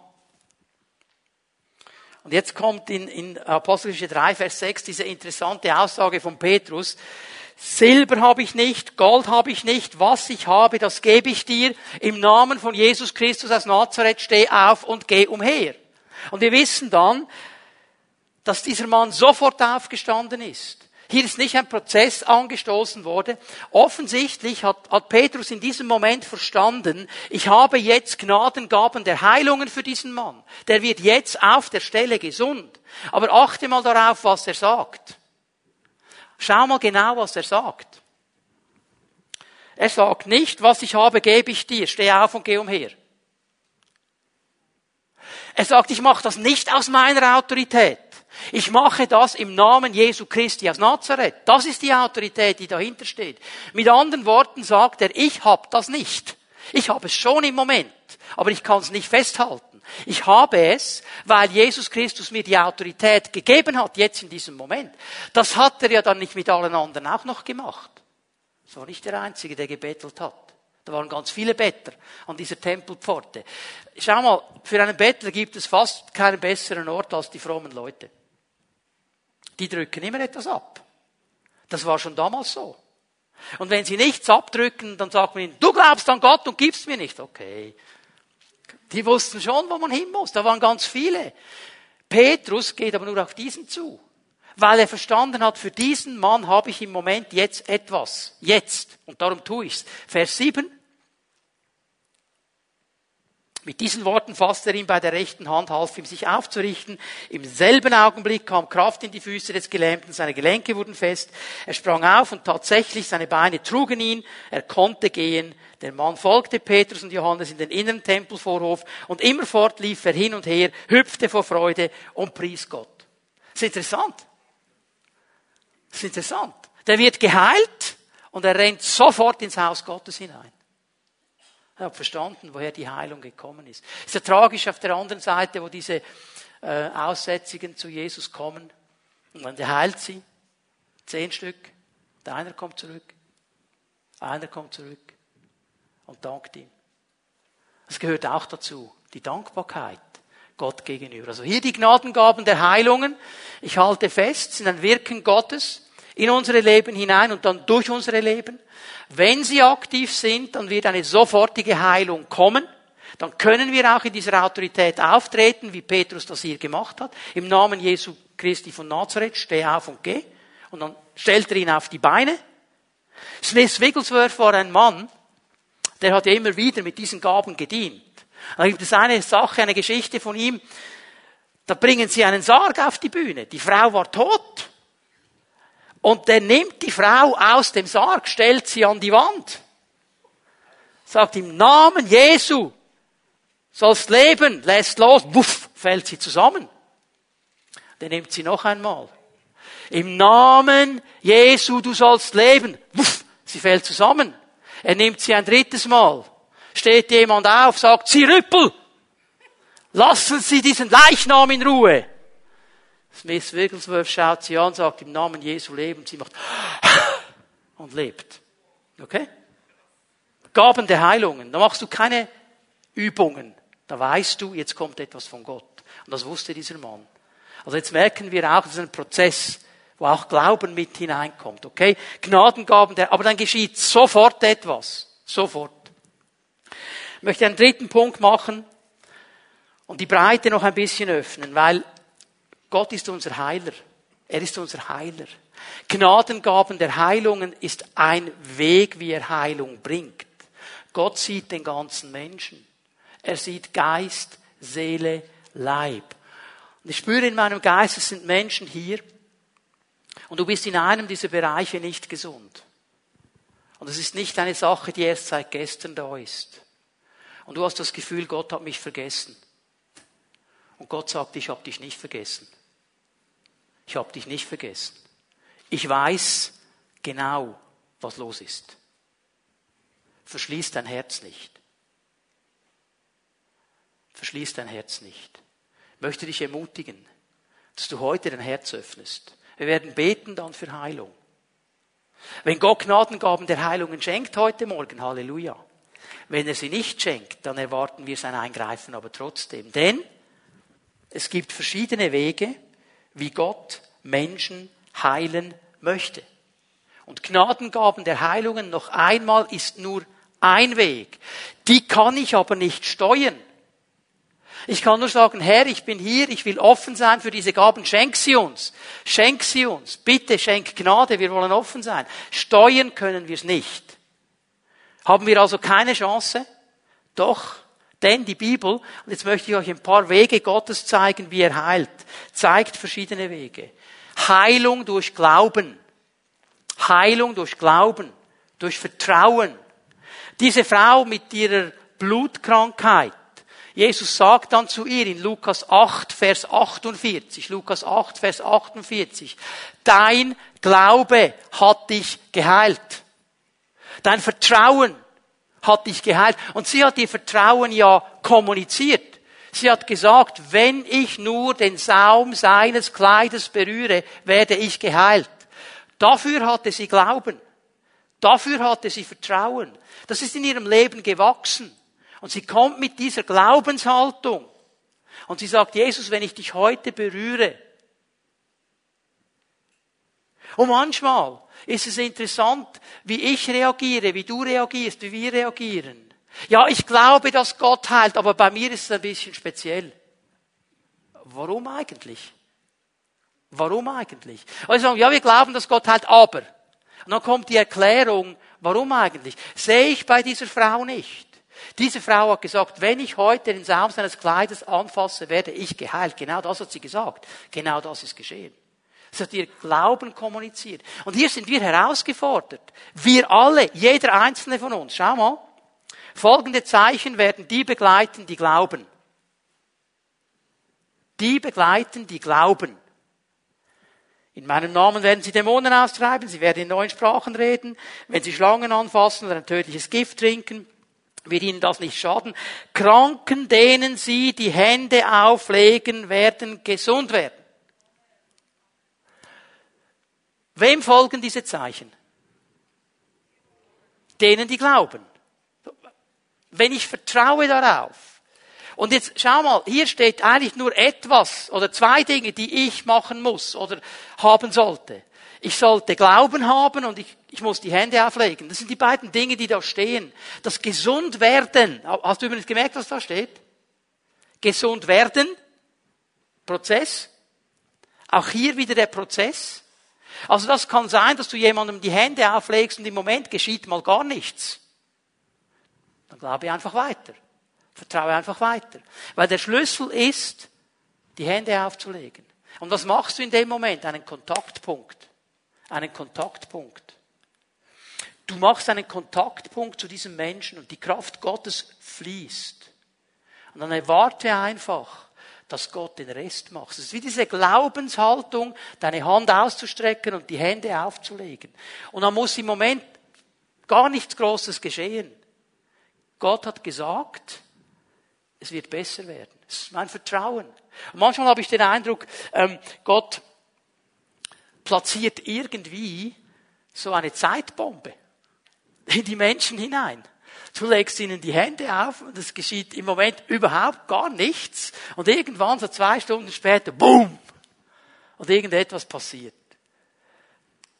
Und jetzt kommt in, in Apostelgeschichte 3, Vers 6 diese interessante Aussage von Petrus. Silber habe ich nicht, Gold habe ich nicht, was ich habe, das gebe ich dir. Im Namen von Jesus Christus aus Nazareth steh auf und geh umher. Und wir wissen dann, dass dieser Mann sofort aufgestanden ist. Hier ist nicht ein Prozess angestoßen worden. Offensichtlich hat, hat, Petrus in diesem Moment verstanden, ich habe jetzt Gnadengaben der Heilungen für diesen Mann. Der wird jetzt auf der Stelle gesund. Aber achte mal darauf, was er sagt. Schau mal genau, was er sagt. Er sagt nicht, was ich habe, gebe ich dir. Steh auf und geh umher. Er sagt, ich mache das nicht aus meiner Autorität. Ich mache das im Namen Jesu Christi aus Nazareth. Das ist die Autorität, die dahinter steht. Mit anderen Worten sagt er, ich habe das nicht. Ich habe es schon im Moment, aber ich kann es nicht festhalten. Ich habe es, weil Jesus Christus mir die Autorität gegeben hat, jetzt in diesem Moment. Das hat er ja dann nicht mit allen anderen auch noch gemacht. Das war nicht der Einzige, der gebettelt hat. Da waren ganz viele Bettler an dieser Tempelpforte. Schau mal, für einen Bettler gibt es fast keinen besseren Ort als die frommen Leute. Die drücken immer etwas ab. Das war schon damals so. Und wenn sie nichts abdrücken, dann sagt man ihnen, du glaubst an Gott und gibst mir nicht. Okay. Die wussten schon, wo man hin muss. Da waren ganz viele. Petrus geht aber nur auf diesen zu. Weil er verstanden hat, für diesen Mann habe ich im Moment jetzt etwas. Jetzt. Und darum tue ich's. Vers 7. Mit diesen Worten fasste er ihn bei der rechten Hand, half ihm sich aufzurichten. Im selben Augenblick kam Kraft in die Füße des Gelähmten, seine Gelenke wurden fest. Er sprang auf und tatsächlich seine Beine trugen ihn. Er konnte gehen. Der Mann folgte Petrus und Johannes in den inneren Tempelvorhof und immerfort lief er hin und her, hüpfte vor Freude und pries Gott. Das ist interessant. Das ist interessant. Der wird geheilt und er rennt sofort ins Haus Gottes hinein. Er hat verstanden, woher die Heilung gekommen ist. Es ist ja tragisch auf der anderen Seite, wo diese äh, Aussätzigen zu Jesus kommen und dann heilt sie. Zehn Stück. Der einer kommt zurück. Einer kommt zurück und dankt ihm. Das gehört auch dazu. Die Dankbarkeit Gott gegenüber. Also hier die Gnadengaben der Heilungen. Ich halte fest, sind ein Wirken Gottes in unsere Leben hinein und dann durch unsere Leben. Wenn sie aktiv sind, dann wird eine sofortige Heilung kommen. Dann können wir auch in dieser Autorität auftreten, wie Petrus das hier gemacht hat. Im Namen Jesu Christi von Nazareth, steh auf und geh. Und dann stellt er ihn auf die Beine. Smith Wigglesworth war ein Mann, der hat ja immer wieder mit diesen Gaben gedient. Da gibt es eine Sache, eine Geschichte von ihm. Da bringen sie einen Sarg auf die Bühne. Die Frau war tot. Und der nimmt die Frau aus dem Sarg, stellt sie an die Wand. Sagt im Namen Jesu, sollst leben, lässt los, wuff, fällt sie zusammen. Der nimmt sie noch einmal. Im Namen Jesu, du sollst leben, wuff, sie fällt zusammen. Er nimmt sie ein drittes Mal. Steht jemand auf, sagt, sie Rüppel, lassen Sie diesen Leichnam in Ruhe. Smith Wigglesworth schaut sie an, sagt im Namen Jesu leben, sie macht und lebt. Okay? Gaben der Heilungen. Da machst du keine Übungen. Da weißt du, jetzt kommt etwas von Gott. Und das wusste dieser Mann. Also jetzt merken wir auch, das ist ein Prozess, wo auch Glauben mit hineinkommt. Okay? Gnadengaben der, aber dann geschieht sofort etwas. Sofort. möchte einen dritten Punkt machen und die Breite noch ein bisschen öffnen, weil Gott ist unser Heiler. Er ist unser Heiler. Gnadengaben der Heilungen ist ein Weg, wie er Heilung bringt. Gott sieht den ganzen Menschen. Er sieht Geist, Seele, Leib. Und ich spüre in meinem Geist, es sind Menschen hier und du bist in einem dieser Bereiche nicht gesund. Und es ist nicht eine Sache, die erst seit gestern da ist. Und du hast das Gefühl, Gott hat mich vergessen. Und Gott sagt, ich habe dich nicht vergessen. Ich habe dich nicht vergessen. Ich weiß genau, was los ist. Verschließ dein Herz nicht. Verschließ dein Herz nicht. Ich möchte dich ermutigen, dass du heute dein Herz öffnest. Wir werden beten dann für Heilung. Wenn Gott Gnadengaben der Heilungen schenkt heute Morgen, Halleluja. Wenn er sie nicht schenkt, dann erwarten wir sein Eingreifen aber trotzdem. Denn es gibt verschiedene Wege, wie Gott Menschen heilen möchte. Und Gnadengaben der Heilungen noch einmal ist nur ein Weg. Die kann ich aber nicht steuern. Ich kann nur sagen, Herr, ich bin hier, ich will offen sein für diese Gaben, schenk sie uns. Schenk sie uns. Bitte schenk Gnade, wir wollen offen sein. Steuern können wir es nicht. Haben wir also keine Chance? Doch, denn die Bibel, und jetzt möchte ich euch ein paar Wege Gottes zeigen, wie er heilt, zeigt verschiedene Wege. Heilung durch Glauben. Heilung durch Glauben, durch Vertrauen. Diese Frau mit ihrer Blutkrankheit, Jesus sagt dann zu ihr in Lukas 8, Vers 48, Lukas 8, Vers 48, dein Glaube hat dich geheilt. Dein Vertrauen hat dich geheilt. Und sie hat ihr Vertrauen ja kommuniziert. Sie hat gesagt, wenn ich nur den Saum seines Kleides berühre, werde ich geheilt. Dafür hatte sie Glauben. Dafür hatte sie Vertrauen. Das ist in ihrem Leben gewachsen. Und sie kommt mit dieser Glaubenshaltung. Und sie sagt, Jesus, wenn ich dich heute berühre. Und manchmal ist es interessant, wie ich reagiere, wie du reagierst, wie wir reagieren. Ja, ich glaube, dass Gott heilt, aber bei mir ist es ein bisschen speziell. Warum eigentlich? Warum eigentlich? Sagen, ja, wir glauben, dass Gott heilt, aber. Und dann kommt die Erklärung, warum eigentlich? Sehe ich bei dieser Frau nicht. Diese Frau hat gesagt, wenn ich heute den Saum seines Kleides anfasse, werde ich geheilt. Genau das hat sie gesagt. Genau das ist geschehen. Sie hat ihr Glauben kommuniziert. Und hier sind wir herausgefordert. Wir alle, jeder einzelne von uns. Schau mal. Folgende Zeichen werden die begleiten, die glauben. Die begleiten, die glauben. In meinem Namen werden sie Dämonen austreiben, sie werden in neuen Sprachen reden, wenn sie Schlangen anfassen oder ein tödliches Gift trinken, wird ihnen das nicht schaden. Kranken, denen sie die Hände auflegen, werden gesund werden. Wem folgen diese Zeichen? Denen, die glauben. Wenn ich vertraue darauf. Und jetzt schau mal, hier steht eigentlich nur etwas oder zwei Dinge, die ich machen muss oder haben sollte. Ich sollte Glauben haben und ich, ich muss die Hände auflegen. Das sind die beiden Dinge, die da stehen. Das gesund werden. Hast du übrigens gemerkt, was da steht? Gesund werden. Prozess. Auch hier wieder der Prozess. Also das kann sein, dass du jemandem die Hände auflegst und im Moment geschieht mal gar nichts. Dann glaube einfach weiter. Vertraue einfach weiter. Weil der Schlüssel ist, die Hände aufzulegen. Und was machst du in dem Moment? Einen Kontaktpunkt einen Kontaktpunkt. Du machst einen Kontaktpunkt zu diesem Menschen und die Kraft Gottes fließt. Und dann erwarte einfach, dass Gott den Rest macht. Es ist wie diese Glaubenshaltung, deine Hand auszustrecken und die Hände aufzulegen. Und dann muss im Moment gar nichts Großes geschehen. Gott hat gesagt, es wird besser werden. Das ist mein Vertrauen. Und manchmal habe ich den Eindruck, ähm, Gott platziert irgendwie so eine Zeitbombe in die Menschen hinein. Du legst ihnen die Hände auf und es geschieht im Moment überhaupt gar nichts und irgendwann so zwei Stunden später, boom, und irgendetwas passiert.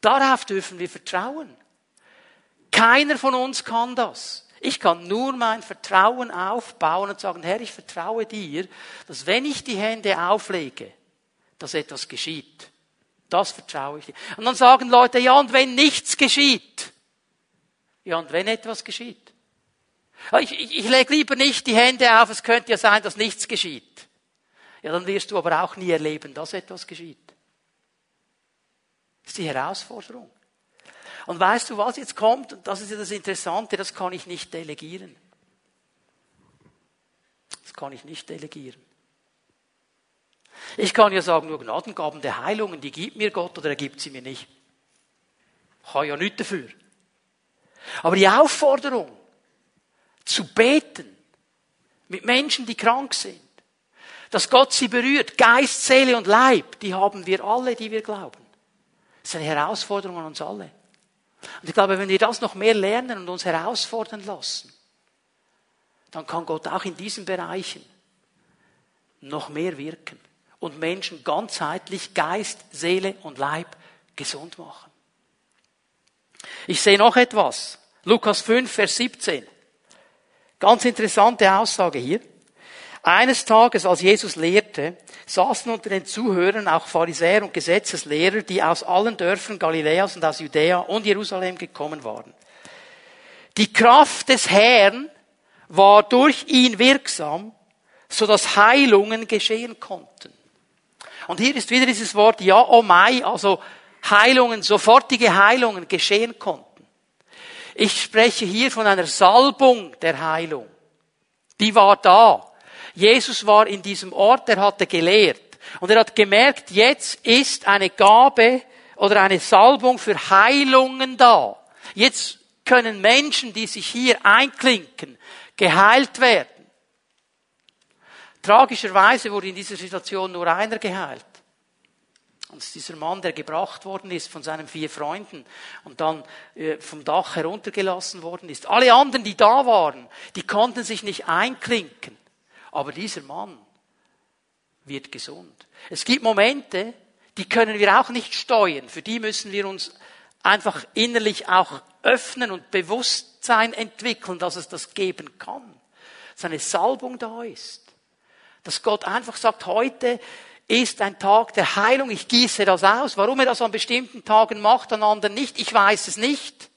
Darauf dürfen wir vertrauen. Keiner von uns kann das. Ich kann nur mein Vertrauen aufbauen und sagen, Herr, ich vertraue dir, dass wenn ich die Hände auflege, dass etwas geschieht. Das vertraue ich dir. Und dann sagen Leute, ja, und wenn nichts geschieht? Ja, und wenn etwas geschieht? Ich, ich, ich lege lieber nicht die Hände auf, es könnte ja sein, dass nichts geschieht. Ja, dann wirst du aber auch nie erleben, dass etwas geschieht. Das ist die Herausforderung. Und weißt du, was jetzt kommt? Und das ist ja das Interessante, das kann ich nicht delegieren. Das kann ich nicht delegieren. Ich kann ja sagen, nur Gnadengaben der Heilungen, die gibt mir Gott oder er gibt sie mir nicht. Ich habe ja nichts dafür. Aber die Aufforderung, zu beten mit Menschen, die krank sind, dass Gott sie berührt, Geist, Seele und Leib, die haben wir alle, die wir glauben. Das ist eine Herausforderung an uns alle. Und ich glaube, wenn wir das noch mehr lernen und uns herausfordern lassen, dann kann Gott auch in diesen Bereichen noch mehr wirken und Menschen ganzheitlich Geist, Seele und Leib gesund machen. Ich sehe noch etwas. Lukas 5, Vers 17. Ganz interessante Aussage hier. Eines Tages, als Jesus lehrte, saßen unter den Zuhörern auch Pharisäer und Gesetzeslehrer, die aus allen Dörfern Galiläas und aus Judäa und Jerusalem gekommen waren. Die Kraft des Herrn war durch ihn wirksam, so dass Heilungen geschehen konnten. Und hier ist wieder dieses Wort ja, oh mai, also Heilungen, sofortige Heilungen geschehen konnten. Ich spreche hier von einer Salbung der Heilung. Die war da. Jesus war in diesem Ort, er hatte gelehrt. Und er hat gemerkt, jetzt ist eine Gabe oder eine Salbung für Heilungen da. Jetzt können Menschen, die sich hier einklinken, geheilt werden. Tragischerweise wurde in dieser Situation nur einer geheilt. Und dieser Mann, der gebracht worden ist von seinen vier Freunden und dann äh, vom Dach heruntergelassen worden ist. Alle anderen, die da waren, die konnten sich nicht einklinken. Aber dieser Mann wird gesund. Es gibt Momente, die können wir auch nicht steuern. Für die müssen wir uns einfach innerlich auch öffnen und Bewusstsein entwickeln, dass es das geben kann. Dass eine Salbung da ist. Dass Gott einfach sagt, heute ist ein Tag der Heilung, ich gieße das aus. Warum er das an bestimmten Tagen macht, an anderen nicht, ich weiß es nicht.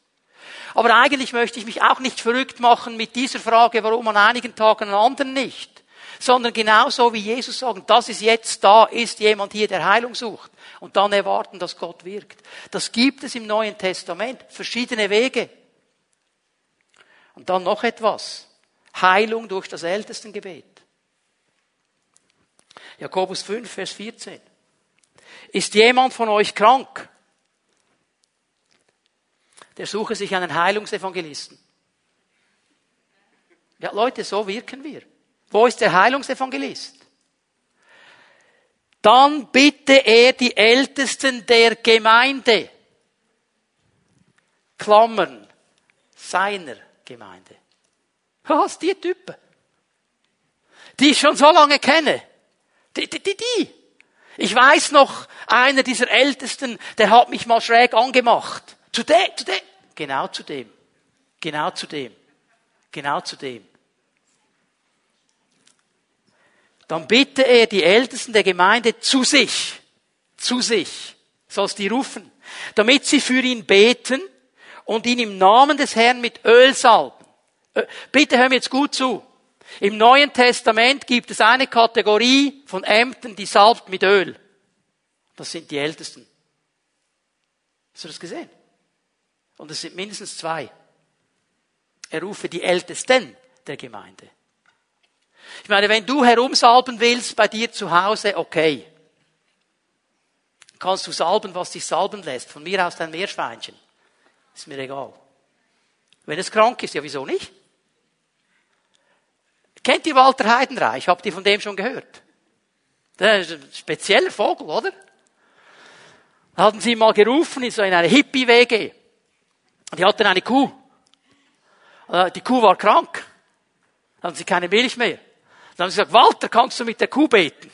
Aber eigentlich möchte ich mich auch nicht verrückt machen mit dieser Frage, warum an einigen Tagen, an anderen nicht sondern genauso wie Jesus sagen, das ist jetzt da, ist jemand hier, der Heilung sucht und dann erwarten, dass Gott wirkt. Das gibt es im Neuen Testament, verschiedene Wege. Und dann noch etwas. Heilung durch das Ältestengebet. Jakobus 5, Vers 14. Ist jemand von euch krank? Der suche sich einen Heilungsevangelisten. Ja, Leute, so wirken wir. Wo ist der Heilungsevangelist? Dann bitte er die Ältesten der Gemeinde. Klammern. Seiner Gemeinde. Was, die Typen? Die ich schon so lange kenne. Die, die, die, die. Ich weiß noch, einer dieser Ältesten, der hat mich mal schräg angemacht. Zu dem, zu dem. Genau zu dem. Genau zu dem. Genau zu dem. dann bitte er die Ältesten der Gemeinde zu sich, zu sich, sollst die rufen, damit sie für ihn beten und ihn im Namen des Herrn mit Öl salben. Bitte hör mir jetzt gut zu. Im Neuen Testament gibt es eine Kategorie von Ämtern, die salbt mit Öl. Das sind die Ältesten. Hast du das gesehen? Und es sind mindestens zwei. Er rufe die Ältesten der Gemeinde. Ich meine, wenn du herumsalben willst bei dir zu Hause, okay. Kannst du salben, was dich salben lässt. Von mir aus dein Meerschweinchen. Ist mir egal. Wenn es krank ist, ja wieso nicht? Kennt ihr Walter Heidenreich? Habt ihr von dem schon gehört? Der ist ein spezieller Vogel, oder? Hatten sie mal gerufen in so in eine Hippie-WG. Die hatten eine Kuh. Äh, die Kuh war krank. Hatten sie keine Milch mehr. Dann haben sie gesagt, Walter, kannst du mit der Kuh beten?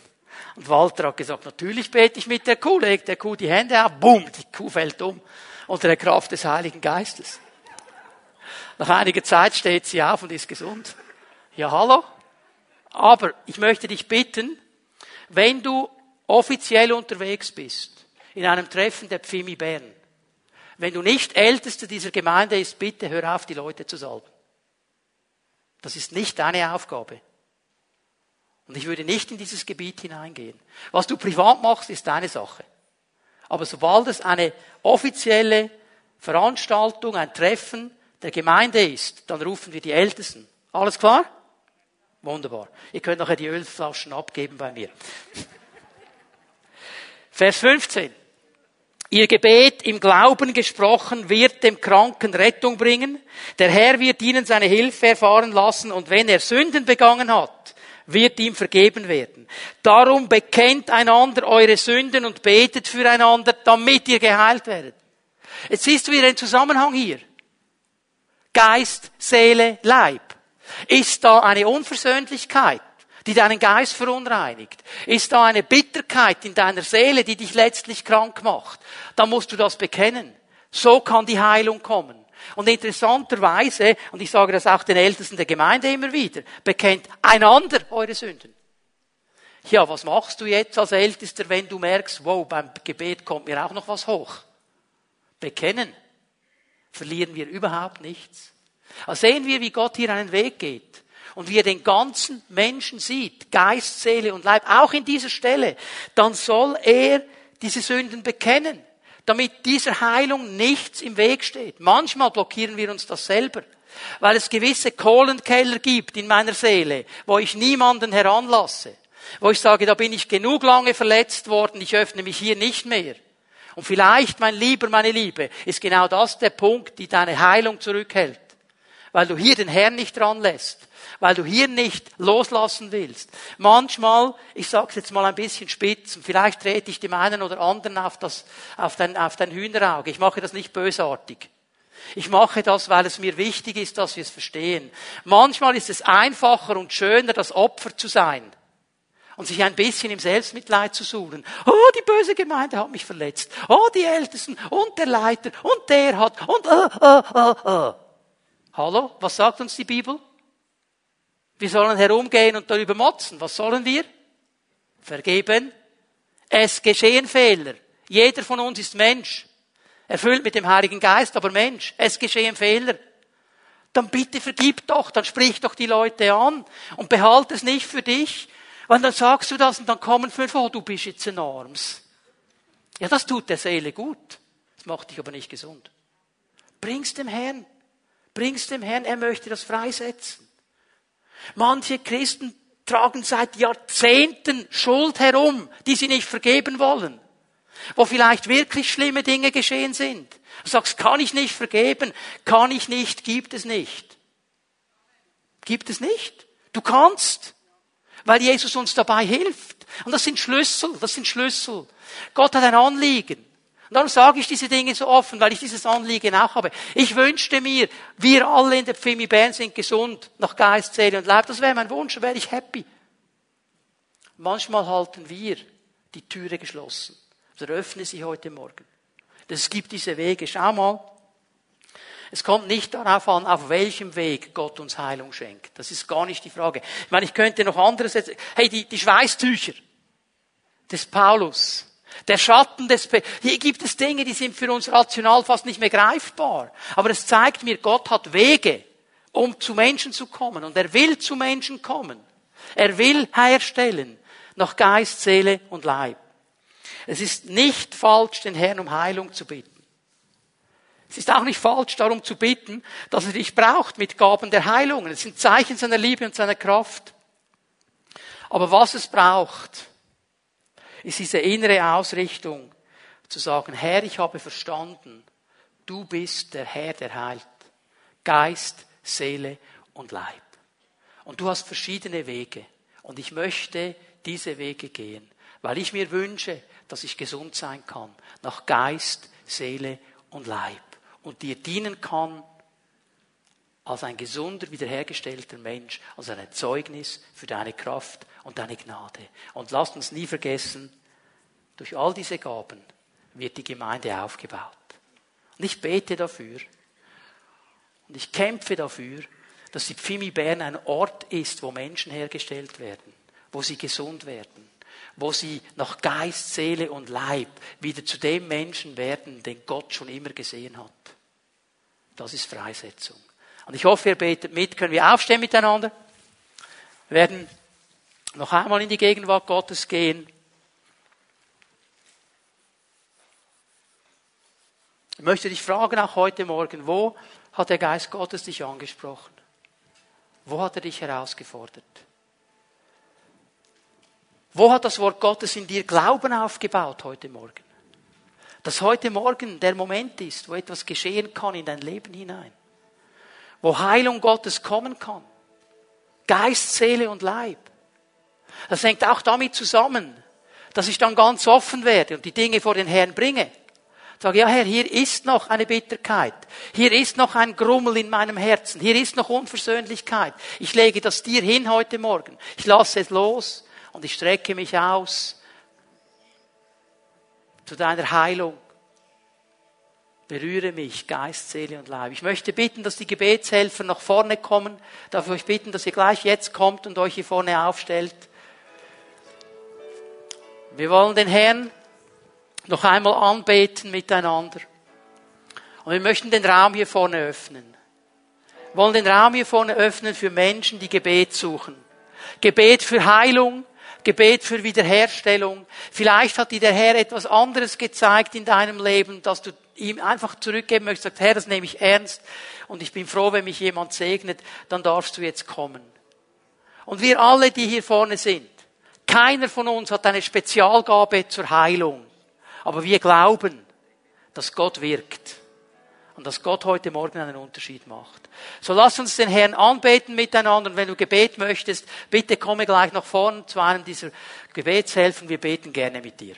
Und Walter hat gesagt, natürlich bete ich mit der Kuh, legt der Kuh die Hände auf, bumm, die Kuh fällt um unter der Kraft des Heiligen Geistes. Nach einiger Zeit steht sie auf und ist gesund. Ja, hallo? Aber ich möchte dich bitten, wenn du offiziell unterwegs bist, in einem Treffen der Pfimi Bern, wenn du nicht Ältester dieser Gemeinde ist, bitte hör auf, die Leute zu salben. Das ist nicht deine Aufgabe. Und ich würde nicht in dieses Gebiet hineingehen. Was du privat machst, ist deine Sache. Aber sobald es eine offizielle Veranstaltung, ein Treffen der Gemeinde ist, dann rufen wir die Ältesten. Alles klar? Wunderbar. Ihr könnt nachher die Ölflaschen abgeben bei mir. Vers 15. Ihr Gebet im Glauben gesprochen wird dem Kranken Rettung bringen. Der Herr wird ihnen seine Hilfe erfahren lassen und wenn er Sünden begangen hat, wird ihm vergeben werden. Darum bekennt einander eure Sünden und betet füreinander, damit ihr geheilt werdet. Jetzt siehst du wieder den Zusammenhang hier. Geist, Seele, Leib. Ist da eine Unversöhnlichkeit, die deinen Geist verunreinigt? Ist da eine Bitterkeit in deiner Seele, die dich letztlich krank macht? Dann musst du das bekennen. So kann die Heilung kommen. Und interessanterweise, und ich sage das auch den Ältesten der Gemeinde immer wieder, bekennt einander eure Sünden. Ja, was machst du jetzt als Ältester, wenn du merkst, wow, beim Gebet kommt mir auch noch was hoch? Bekennen. Verlieren wir überhaupt nichts. Also sehen wir, wie Gott hier einen Weg geht und wie er den ganzen Menschen sieht, Geist, Seele und Leib, auch in dieser Stelle, dann soll er diese Sünden bekennen, damit dieser Heilung nichts im Weg steht. Manchmal blockieren wir uns das selber, weil es gewisse Kohlenkeller gibt in meiner Seele, wo ich niemanden heranlasse, wo ich sage, da bin ich genug lange verletzt worden, ich öffne mich hier nicht mehr. Und vielleicht, mein Lieber, meine Liebe, ist genau das der Punkt, die deine Heilung zurückhält weil du hier den Herrn nicht dran lässt, weil du hier nicht loslassen willst. Manchmal, ich sage es jetzt mal ein bisschen spitz, vielleicht trete ich dem einen oder anderen auf, das, auf, dein, auf dein Hühnerauge. Ich mache das nicht bösartig. Ich mache das, weil es mir wichtig ist, dass wir es verstehen. Manchmal ist es einfacher und schöner, das Opfer zu sein und sich ein bisschen im Selbstmitleid zu suchen. Oh, die böse Gemeinde hat mich verletzt. Oh, die Ältesten und der Leiter und der hat und äh, äh, äh, äh. Hallo? Was sagt uns die Bibel? Wir sollen herumgehen und darüber motzen. Was sollen wir? Vergeben. Es geschehen Fehler. Jeder von uns ist Mensch. Erfüllt mit dem Heiligen Geist, aber Mensch. Es geschehen Fehler. Dann bitte vergib doch, dann sprich doch die Leute an und behalte es nicht für dich. Weil dann sagst du das und dann kommen fünf, oh, du bist jetzt ein Arms. Ja, das tut der Seele gut. Das macht dich aber nicht gesund. Bring's dem Herrn. Bring's dem Herrn, er möchte das freisetzen. Manche Christen tragen seit Jahrzehnten Schuld herum, die sie nicht vergeben wollen. Wo vielleicht wirklich schlimme Dinge geschehen sind. Du sagst, kann ich nicht vergeben? Kann ich nicht? Gibt es nicht. Gibt es nicht? Du kannst. Weil Jesus uns dabei hilft. Und das sind Schlüssel, das sind Schlüssel. Gott hat ein Anliegen. Und darum sage ich diese Dinge so offen, weil ich dieses Anliegen auch habe. Ich wünschte mir, wir alle in der Pfimi Bern sind gesund, nach Geist, Seele und Leib. Das wäre mein Wunsch, wäre ich happy. Manchmal halten wir die Türe geschlossen. Also öffne sie heute Morgen. Es gibt diese Wege. Schau mal. Es kommt nicht darauf an, auf welchem Weg Gott uns Heilung schenkt. Das ist gar nicht die Frage. Ich meine, ich könnte noch anderes, hey, die, die Schweißtücher des Paulus. Der Schatten des, Pe hier gibt es Dinge, die sind für uns rational fast nicht mehr greifbar. Aber es zeigt mir, Gott hat Wege, um zu Menschen zu kommen. Und er will zu Menschen kommen. Er will herstellen nach Geist, Seele und Leib. Es ist nicht falsch, den Herrn um Heilung zu bitten. Es ist auch nicht falsch, darum zu bitten, dass er dich braucht mit Gaben der Heilungen. Es sind Zeichen seiner Liebe und seiner Kraft. Aber was es braucht, ist diese innere Ausrichtung zu sagen, Herr, ich habe verstanden, du bist der Herr, der heilt. Geist, Seele und Leib. Und du hast verschiedene Wege. Und ich möchte diese Wege gehen, weil ich mir wünsche, dass ich gesund sein kann, nach Geist, Seele und Leib. Und dir dienen kann als ein gesunder, wiederhergestellter Mensch, als ein Zeugnis für deine Kraft und deine Gnade. Und lasst uns nie vergessen, durch all diese Gaben wird die Gemeinde aufgebaut. Und ich bete dafür. Und ich kämpfe dafür, dass die Pfimi Bern ein Ort ist, wo Menschen hergestellt werden, wo sie gesund werden, wo sie nach Geist, Seele und Leib wieder zu dem Menschen werden, den Gott schon immer gesehen hat. Das ist Freisetzung. Und ich hoffe, ihr betet mit. Können wir aufstehen miteinander? Wir werden noch einmal in die Gegenwart Gottes gehen. Ich möchte dich fragen, auch heute Morgen, wo hat der Geist Gottes dich angesprochen? Wo hat er dich herausgefordert? Wo hat das Wort Gottes in dir Glauben aufgebaut heute Morgen? Dass heute Morgen der Moment ist, wo etwas geschehen kann in dein Leben hinein. Wo Heilung Gottes kommen kann. Geist, Seele und Leib. Das hängt auch damit zusammen, dass ich dann ganz offen werde und die Dinge vor den Herrn bringe. Sage, ja Herr, hier ist noch eine Bitterkeit. Hier ist noch ein Grummel in meinem Herzen. Hier ist noch Unversöhnlichkeit. Ich lege das dir hin heute Morgen. Ich lasse es los und ich strecke mich aus zu deiner Heilung. Berühre mich, Geist, Seele und Leib. Ich möchte bitten, dass die Gebetshelfer nach vorne kommen. Darf ich euch bitten, dass ihr gleich jetzt kommt und euch hier vorne aufstellt. Wir wollen den Herrn noch einmal anbeten miteinander. Und wir möchten den Raum hier vorne öffnen. Wir wollen den Raum hier vorne öffnen für Menschen, die Gebet suchen. Gebet für Heilung, Gebet für Wiederherstellung. Vielleicht hat dir der Herr etwas anderes gezeigt in deinem Leben, dass du ihm einfach zurückgeben möchtest, sagst, Herr, das nehme ich ernst und ich bin froh, wenn mich jemand segnet, dann darfst du jetzt kommen. Und wir alle, die hier vorne sind, keiner von uns hat eine Spezialgabe zur Heilung. Aber wir glauben, dass Gott wirkt. Und dass Gott heute Morgen einen Unterschied macht. So lass uns den Herrn anbeten miteinander. Und wenn du Gebet möchtest, bitte komme gleich nach vorne zu einem dieser Gebetshelfen. Wir beten gerne mit dir.